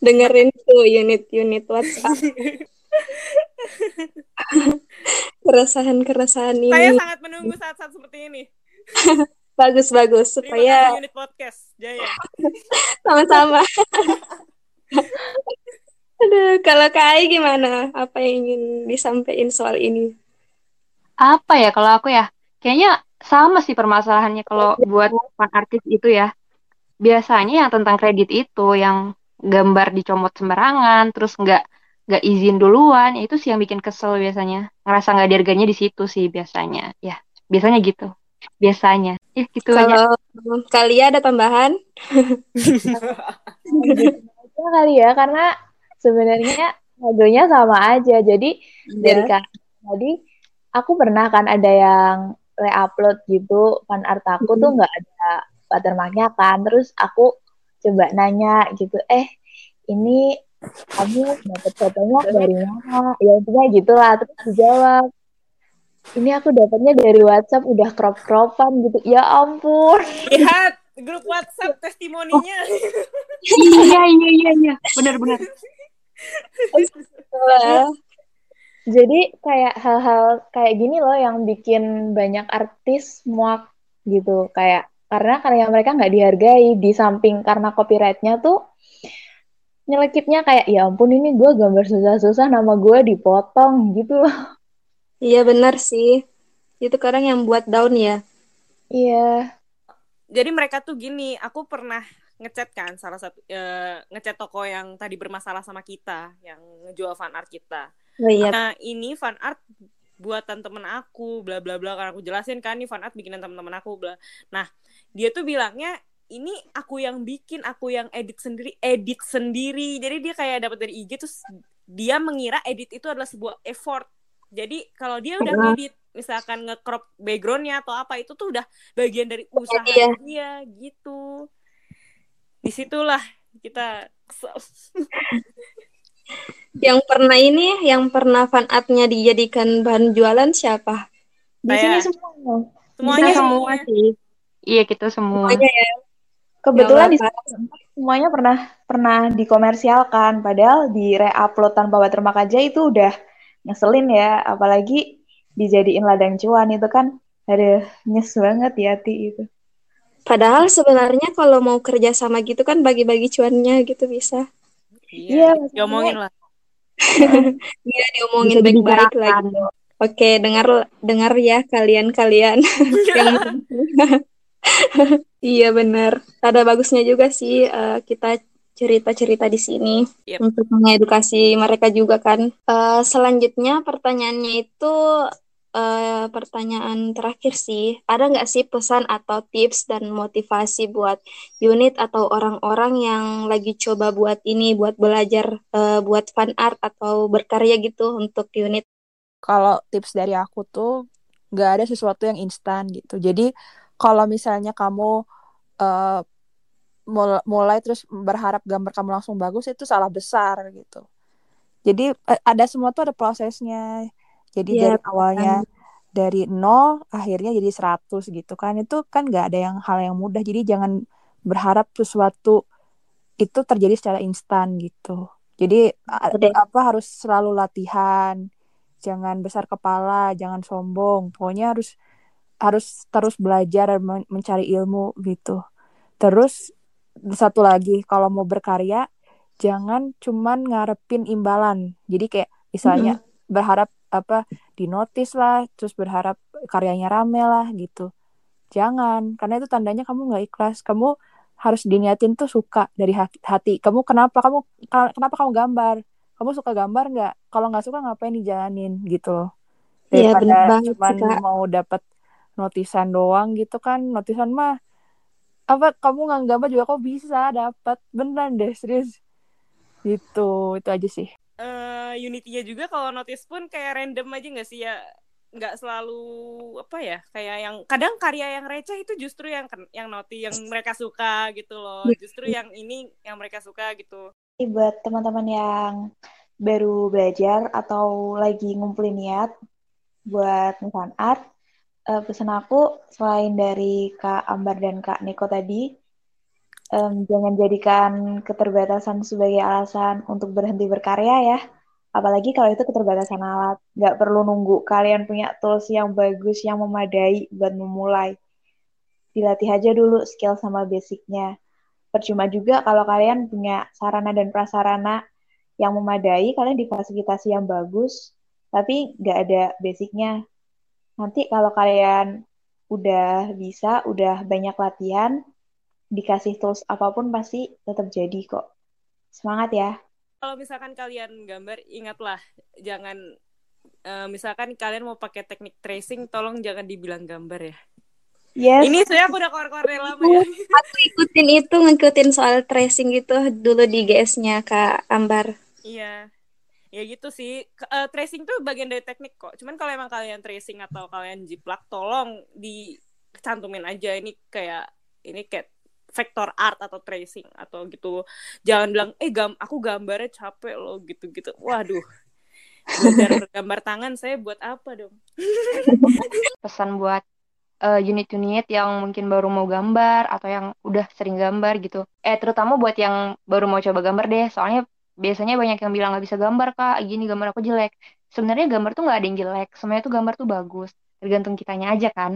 Dengerin tuh unit-unit WhatsApp. Keresahan-keresahan Saya ini. sangat menunggu saat-saat seperti ini. Bagus-bagus. Terima Supaya unit podcast. Jaya. sama-sama. Aduh, kalau Kak Ai gimana? Apa yang ingin disampaikan soal ini? Apa ya kalau aku ya? Kayaknya sama sih permasalahannya kalau buat fan artis itu ya. Biasanya yang tentang kredit itu yang gambar dicomot sembarangan, terus nggak nggak izin duluan, ya itu sih yang bikin kesel biasanya. Ngerasa nggak dihargainya di situ sih biasanya. Ya, biasanya gitu. Biasanya. Ya, gitu aja. Kalau kalian ada tambahan? Aja kali ya karena sebenarnya lagunya sama aja jadi dari Iya. kan tadi aku pernah kan ada yang re-upload gitu fan art aku tuh nggak ada watermarknya kan terus aku coba nanya gitu eh ini kamu dapat fotonya dari mana ya intinya gitulah terus dijawab ini aku dapatnya dari WhatsApp udah crop cropan gitu ya ampun Lihat grup WhatsApp testimoninya. iya, iya, iya, iya. Benar-benar. Wah, Jadi kayak hal-hal kayak gini loh yang bikin banyak artis muak gitu kayak karena karya mereka nggak dihargai di samping karena copyrightnya tuh nyelekipnya kayak ya ampun ini gue gambar susah-susah nama gue dipotong gitu loh. iya benar sih. Itu kadang yang buat down ya. Iya. Jadi mereka tuh gini, aku pernah ngechat kan salah satu eh, ngechat toko yang tadi bermasalah sama kita, yang ngejual fan art kita. Oh iya. Nah, ini fan art buatan temen aku, bla bla bla. Karena aku jelasin kan, ini fan art bikinan teman-teman aku, bla. Nah, dia tuh bilangnya ini aku yang bikin, aku yang edit sendiri, edit sendiri. Jadi dia kayak dapat dari IG terus dia mengira edit itu adalah sebuah effort. Jadi kalau dia udah Heeh. ngedit, misalkan nge-crop backgroundnya atau apa itu tuh udah bagian dari usaha Iya. dia gitu. Di situlah kita. Yang pernah ini, yang pernah fan art-nya dijadikan bahan jualan siapa? Di Saya- sini semua. semuanya semua sih. Iya, kita semua. Semuanya ya. Kebetulan di semuanya pernah pernah dikomersialkan padahal di re-upload tanpa watermark aja itu udah ngeselin ya apalagi dijadiin ladang cuan itu kan ada nyes banget ya hati itu. Padahal sebenarnya kalau mau kerja sama gitu kan bagi-bagi cuannya gitu bisa. Iya, Iya, diomongin lah. Iya diomongin baik-baik lagi. Oke, dengar dengar ya kalian-kalian yang Iya benar. Ada bagusnya juga sih eh, kita cerita-cerita di sini Yep. untuk mengedukasi mereka juga kan. Eh, selanjutnya pertanyaannya itu eh, pertanyaan terakhir sih. Ada nggak sih pesan atau tips dan motivasi buat unit atau orang-orang yang lagi coba buat ini, buat belajar, eh, buat fan art atau berkarya gitu untuk unit? kalau tips dari aku tuh nggak ada sesuatu yang instan gitu. Jadi kalau misalnya kamu mul- mulai terus berharap gambar kamu langsung bagus itu salah besar gitu. Jadi eh, ada semua tuh ada prosesnya. Jadi Iya, dari awalnya dari nol akhirnya jadi 100 gitu kan. Itu kan nggak ada yang hal yang mudah. Jadi jangan berharap sesuatu itu terjadi secara instan gitu. Jadi apa harus selalu latihan jangan besar kepala, jangan sombong. Pokoknya harus harus terus belajar dan men- mencari ilmu gitu. Terus satu lagi, kalau mau berkarya jangan cuman ngarepin imbalan. Jadi kayak misalnya berharap apa di notice lah, terus berharap karyanya rame lah gitu. Jangan, karena itu tandanya kamu nggak ikhlas. Kamu harus diniatin tuh suka dari hati. Kamu kenapa kamu kenapa kamu gambar? Kamu suka gambar nggak? Kalau nggak suka ngapain dijalanin gitu loh. Iya, Daripada banget sih, cuman mau dapat notisan doang gitu kan. Notisan mah apa kamu nggak gambar juga kok bisa dapat. Beneran deh serius. Gitu, itu aja sih. eh Unity-nya juga kalau notice pun kayak random aja nggak sih ya nggak selalu apa ya kayak yang kadang karya yang receh itu justru yang yang noti yang mereka suka gitu loh justru yang ini yang mereka suka gitu buat teman-teman yang baru belajar atau lagi ngumpulin niat buat fan art uh, pesan aku selain dari Kak Ambar dan Kak Neko tadi um, jangan jadikan keterbatasan sebagai alasan untuk berhenti berkarya ya Apalagi kalau itu keterbatasan alat. Nggak perlu nunggu kalian punya tools yang bagus, yang memadai buat memulai. Dilatih aja dulu skill sama basicnya. Percuma juga kalau kalian punya sarana dan prasarana yang memadai, kalian difasilitasi yang bagus, tapi nggak ada basicnya. Nanti kalau kalian udah bisa, udah banyak latihan, dikasih tools apa pun pasti tetap jadi kok. Semangat ya! kalau misalkan kalian gambar ingatlah jangan uh, misalkan kalian mau pakai teknik tracing tolong jangan dibilang gambar ya Yes. Ini saya aku udah keluar-keluar lama ya. Aku ikutin itu, ngikutin soal tracing gitu dulu di GS-nya Kak Ambar. Iya. Ya gitu sih. Uh, tracing tuh bagian dari teknik kok. Cuman kalau emang kalian tracing atau kalian jiplak, tolong dicantumin aja. Ini kayak ini kayak vektor art atau tracing atau gitu. Jangan bilang eh gam aku gambarnya capek loh gitu gitu waduh. Belajar gambar tangan saya buat apa dong? Pesan buat uh, unit-unit yang mungkin baru mau gambar atau yang udah sering gambar gitu. Eh terutama buat yang baru mau coba gambar deh. Soalnya biasanya banyak yang bilang nggak bisa gambar kak. Gini gambar aku jelek. Sebenarnya gambar tuh nggak ada yang jelek. Semuanya tuh gambar tuh bagus. Tergantung kitanya aja kan.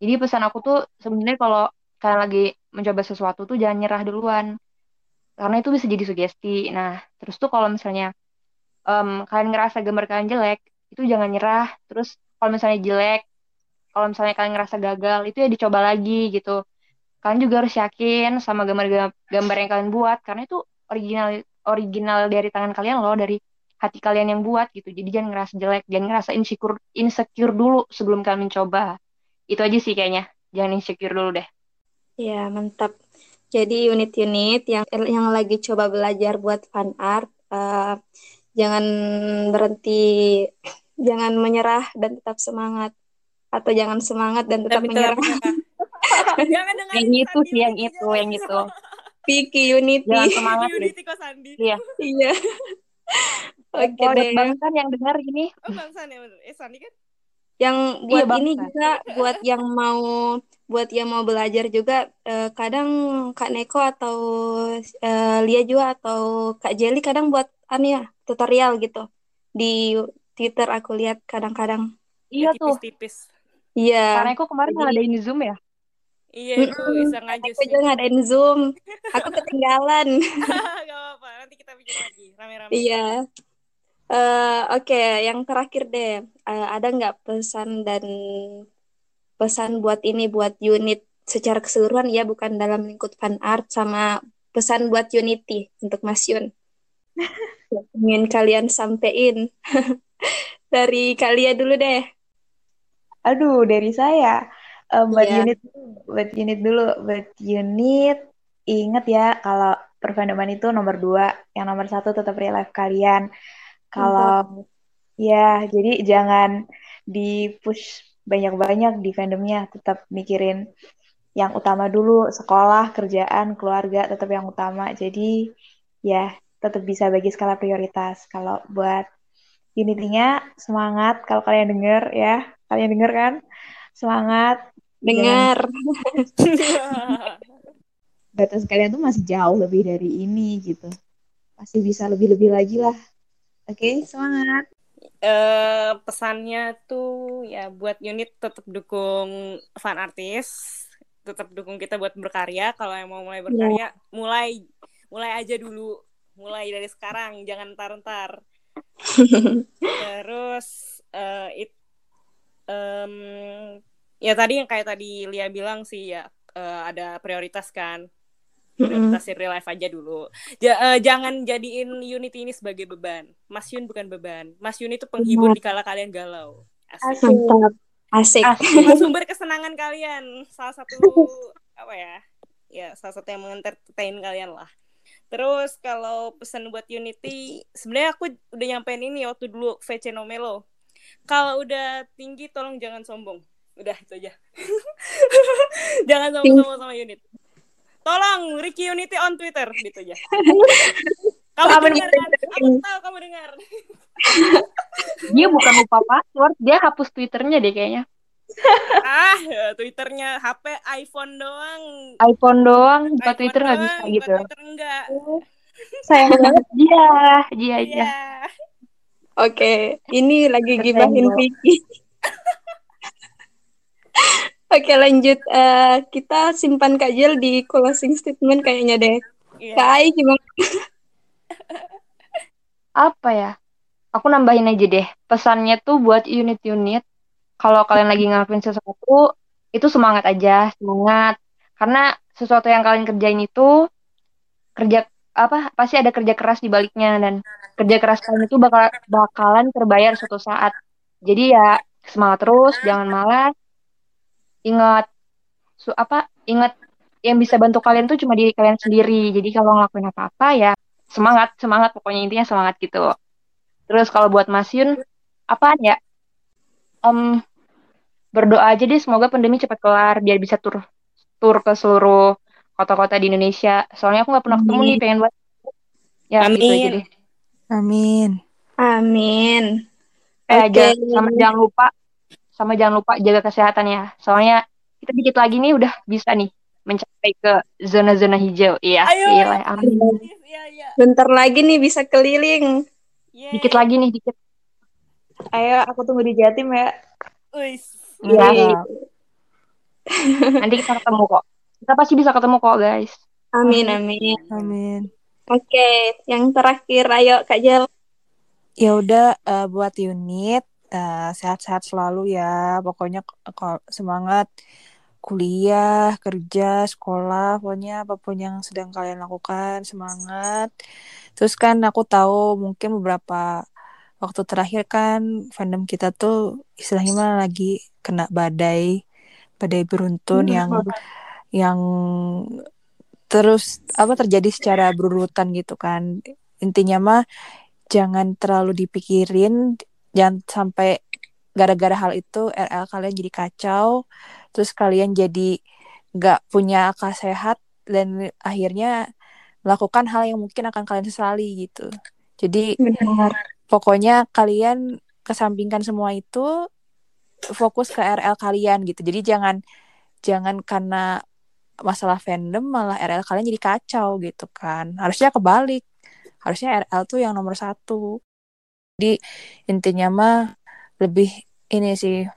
Jadi pesan aku tuh sebenarnya kalau kalian lagi mencoba sesuatu tuh jangan nyerah duluan. Karena itu bisa jadi sugesti. Nah terus tuh kalau misalnya um, kalian ngerasa gambar kalian jelek itu jangan nyerah. Terus kalau misalnya jelek kalau misalnya kalian ngerasa gagal itu ya dicoba lagi gitu. Kalian juga harus yakin sama gambar-gambar yang kalian buat. Karena itu original original dari tangan kalian loh dari hati kalian yang buat gitu. Jadi jangan ngerasa jelek jangan ngerasa insecure insecure dulu sebelum kalian mencoba. Itu aja sih kayaknya. Jangan insecure dulu deh. Ya, mantap. Jadi unit-unit yang yang lagi coba belajar buat fan art, uh, jangan berhenti, jangan menyerah dan tetap semangat, atau jangan semangat dan tetap menyerah. jangan yang itu sih, yang itu, yang itu. Piki Unity. Jangan semangat. Unity kok Sandi. Iya. Iya. Oke okay, deh. Bang San yang dengar ini. Oh, Bang San ya, eh Sandi kan? Yang buat iya, ini juga buat yang mau buat yang mau belajar juga eh, kadang Kak Neko atau eh, Lia juga atau Kak Jelly kadang buat anu ya tutorial gitu di Twitter aku lihat kadang-kadang. Iya tuh. Tipis-tipis. Iya. Kak Neko kemarin Jadi, ngadain Zoom ya? Iya, itu bisa ngajus. Aku juga ngadain Zoom. Aku ketinggalan. Gak apa-apa, nanti kita bikin lagi rame-rame. Iya. Uh, Oke, okay. yang terakhir deh, uh, ada nggak pesan dan pesan buat ini buat unit secara keseluruhan ya bukan dalam lingkup fan art sama pesan buat Unity untuk Mas Yun ingin kalian sampein dari kalian dulu deh aduh dari saya um, buat yeah. unit buat unit dulu buat unit inget ya kalau perfandoman itu nomor dua yang nomor satu tetap real life kalian. Kalau ya jadi jangan di push banyak-banyak di fandomnya tetap mikirin yang utama dulu sekolah kerjaan keluarga tetap yang utama. Jadi ya tetap bisa bagi skala prioritas. Kalau buat unitinya semangat. Kalau kalian denger ya kalian denger kan? Semangat dengar batas kalian tuh masih jauh lebih dari ini gitu pasti bisa lebih lebih lagi lah oke okay, semangat uh, pesannya tuh ya buat unit tetap dukung fan artis, tetap dukung kita buat berkarya. Kalau yang mau mulai iya. berkarya, yeah. mulai mulai aja dulu, mulai dari sekarang, jangan ntar-ntar. Terus uh, it, um, ya tadi yang kayak tadi Lia bilang sih ya uh, ada prioritas kan prioritasin real life aja dulu. Ja, uh, jangan jadiin Unity ini sebagai beban. Mas Yun bukan beban. Mas Yun itu penghibur di kala kalian galau. Asik. Asik. Asik. Sumber kesenangan kalian. Salah satu apa ya? Ya, salah satu yang mengentertain kalian lah. Terus kalau pesan buat Unity, sebenarnya aku udah nyampein ini waktu dulu VC Nomelo. kalau udah tinggi tolong jangan sombong udah itu aja. Jangan sombong sama unit. Tolong Ricky Unity on Twitter gitu aja. Kamu dengar kan? Aku tahu kamu dengar. Dia bukan lupa password dia hapus twitternya deh kayaknya. Ah twitternya. HP iPhone doang. iPhone doang buka iPhone Twitter nggak bisa buka gitu. Twitter enggak Sayang banget. dia dia aja Iya. Oke, ini lagi gibahin. Vicky. Oke lanjut, Eh, kita simpan Kak Jel di closing statement kayaknya deh. Iya. Kak Ai gimana? apa ya? Aku nambahin aja deh. Pesannya tuh buat unit-unit. Kalau kalian lagi ngelakuin sesuatu itu semangat aja. Semangat. Karena sesuatu yang kalian kerjain itu kerja apa pasti ada kerja keras di baliknya. Dan kerja keras kalian itu bakal bakalan terbayar suatu saat. Jadi ya semangat terus. Jangan malas ingat. Su apa ingat yang bisa bantu kalian tuh cuma diri kalian sendiri. Jadi kalau ngelakuin apa-apa ya semangat semangat. Pokoknya intinya semangat gitu. Terus kalau buat Mas Yun apaan ya? Em, berdoa aja deh semoga pandemi cepat kelar biar bisa tur tur ke seluruh kota-kota di Indonesia. Soalnya aku nggak pernah ketemu nih pengen buat ya gitu aja Amin. deh. Amin. Amin. eh Oke. ja- sama jangan lupa sama jangan lupa jaga kesehatan ya soalnya kita dikit lagi nih udah bisa nih mencapai ke zona-zona hijau iya Ayo, gila, amin Iya, iya. Bentar lagi nih bisa keliling. Yeay. dikit lagi nih dikit Ayo aku tunggu di Jatim ya. Uis. Iya. Nanti kita ketemu kok kita pasti bisa ketemu kok guys Amin, amin. Amin. Oke, yang terakhir ayo Kak Jel. Ya udah eh, buat unit eh, sehat-sehat selalu ya. Pokoknya semangat kuliah, kerja, sekolah, pokoknya apa pun yang sedang kalian lakukan semangat. Terus kan aku tahu mungkin beberapa waktu terakhir kan fandom kita tuh istilahnya lagi kena badai, badai beruntun yang yang terus apa terjadi secara berurutan gitu kan. Intinya mah jangan terlalu dipikirin, jangan sampai gara-gara hal itu RL kalian jadi kacau, terus kalian jadi nggak punya akal sehat dan akhirnya melakukan hal yang mungkin akan kalian sesali gitu. Jadi Benar. pokoknya kalian kesampingkan semua itu fokus ke RL kalian gitu. Jadi jangan jangan karena masalah fandom malah RL kalian jadi kacau gitu kan. Harusnya kebalik. Harusnya RL tuh yang nomor satu. Jadi intinya mah lebih ini sih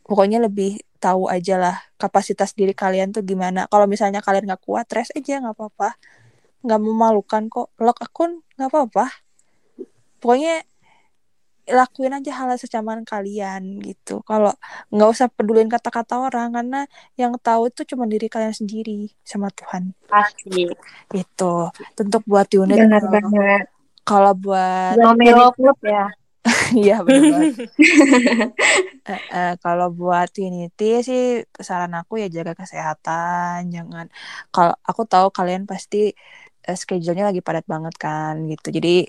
pokoknya lebih tahu aja lah kapasitas diri kalian tuh gimana. Kalau misalnya kalian nggak kuat, rest aja nggak apa-apa. Nggak memalukan kok. Lock akun nggak apa-apa. Pokoknya lakuin aja hal secaman kalian gitu. Kalau nggak usah pedulin kata-kata orang karena yang tahu itu cuma diri kalian sendiri sama Tuhan. pasti Itu untuk buat unit. Benar kalau- banget. Kalau buat Romeo Club ya Iya benar. Eh, eh, kalau buat Unity sih saran aku ya jaga kesehatan, jangan. Kalau aku tahu kalian pasti eh, schedule-nya lagi padat banget kan gitu. Jadi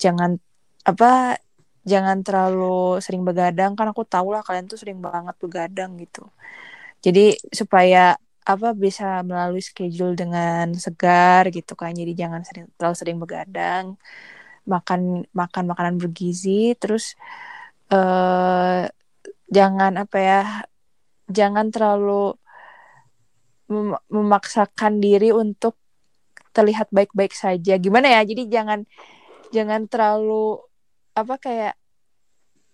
jangan apa jangan terlalu sering begadang kan aku tahu lah kalian tuh sering banget begadang gitu. Jadi supaya apa bisa melalui schedule dengan segar gitu kan. Jadi jangan sering terlalu sering begadang. Makan makan makanan bergizi terus eh jangan apa ya jangan terlalu mem- memaksakan diri untuk terlihat baik-baik saja gimana ya jadi jangan jangan terlalu apa kayak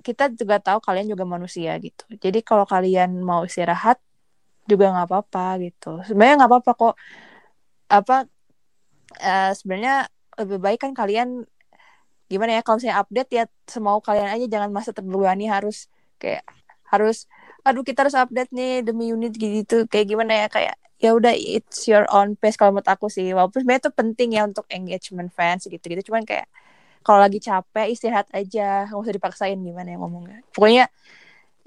kita juga tahu kalian juga manusia gitu jadi kalau kalian mau istirahat juga nggak apa-apa gitu. Sebenarnya nggak apa-apa kok. Apa eh, sebenarnya lebih baik kan kalian gimana ya kalau misalnya update ya semau kalian aja jangan masa terbebani harus kayak harus aduh kita harus update nih demi unit gitu kayak gimana ya kayak ya udah it's your own pace kalau menurut aku sih. Walaupun sebenarnya itu penting ya untuk engagement fans gitu gitu cuman kayak kalau lagi capek istirahat aja nggak usah dipaksain gimana ya ngomongnya. Pokoknya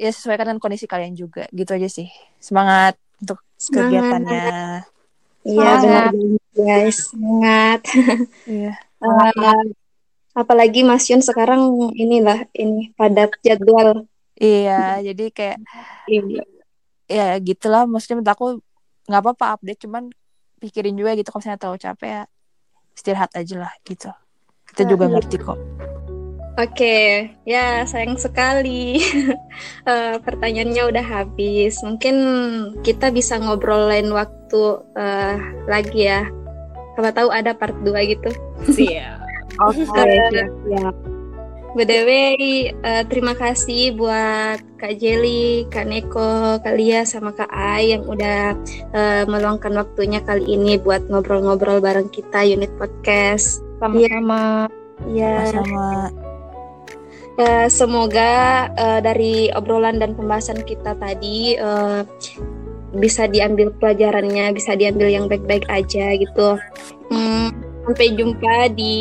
ya sesuaikan dengan kondisi kalian juga gitu aja sih semangat untuk Semangat. kegiatannya Iya Semangat. benar guys. Semangat. iya Eh, Apalagi Mas Yun sekarang inilah ini padat jadwal. Iya, jadi kayak Iya. ya gitulah. Maksudnya menurut aku nggak apa-apa update, cuman pikirin juga gitu kalau misalnya terlalu capek ya istirahat aja lah gitu. Kita juga ngerti kok. Oke, ya sayang sekali Eh, pertanyaannya udah habis. Mungkin kita bisa ngobrol lain waktu eh, lagi ya. Siapa tahu ada part 2 gitu. Siap. Oke, siap. BTW, eh, terima kasih buat Kak Jelly, Kak Neko, Kak Lia, sama Kak Ai yang udah eh, meluangkan waktunya kali ini buat ngobrol-ngobrol bareng kita unit podcast. Sama-sama. Ya, Sama Eh, semoga eh, dari obrolan dan pembahasan kita tadi eh, bisa diambil pelajarannya, bisa diambil yang baik-baik aja gitu. Hmm, sampai jumpa di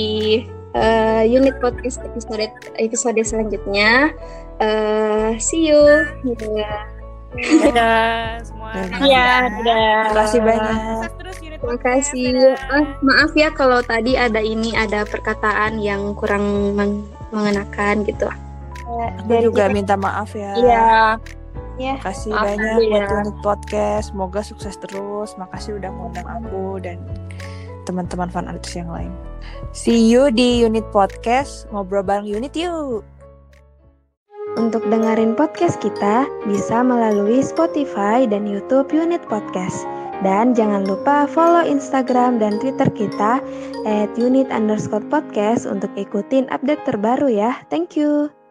eh, unit podcast episode episode selanjutnya. Eh, see you. Ya. Dadah semua. Dadah. Iya, dadah. Terima kasih banyak. Terima kasih. Ah, maaf ya kalau tadi ada ini ada perkataan yang kurang meng- mengenakan gitu. Aku juga minta maaf ya. Iya. Makasih Maaf banyak dulu buat ya. unit podcast. Semoga sukses terus. Makasih udah ngundang aku dan teman-teman fan artis yang lain. See you di unit podcast. Ngobrol bareng unit yuk. Untuk dengerin podcast kita bisa melalui Spotify dan YouTube Unit Podcast. Dan jangan lupa follow Instagram dan Twitter kita at unit underscore podcast untuk ikutin update terbaru ya. Thank you.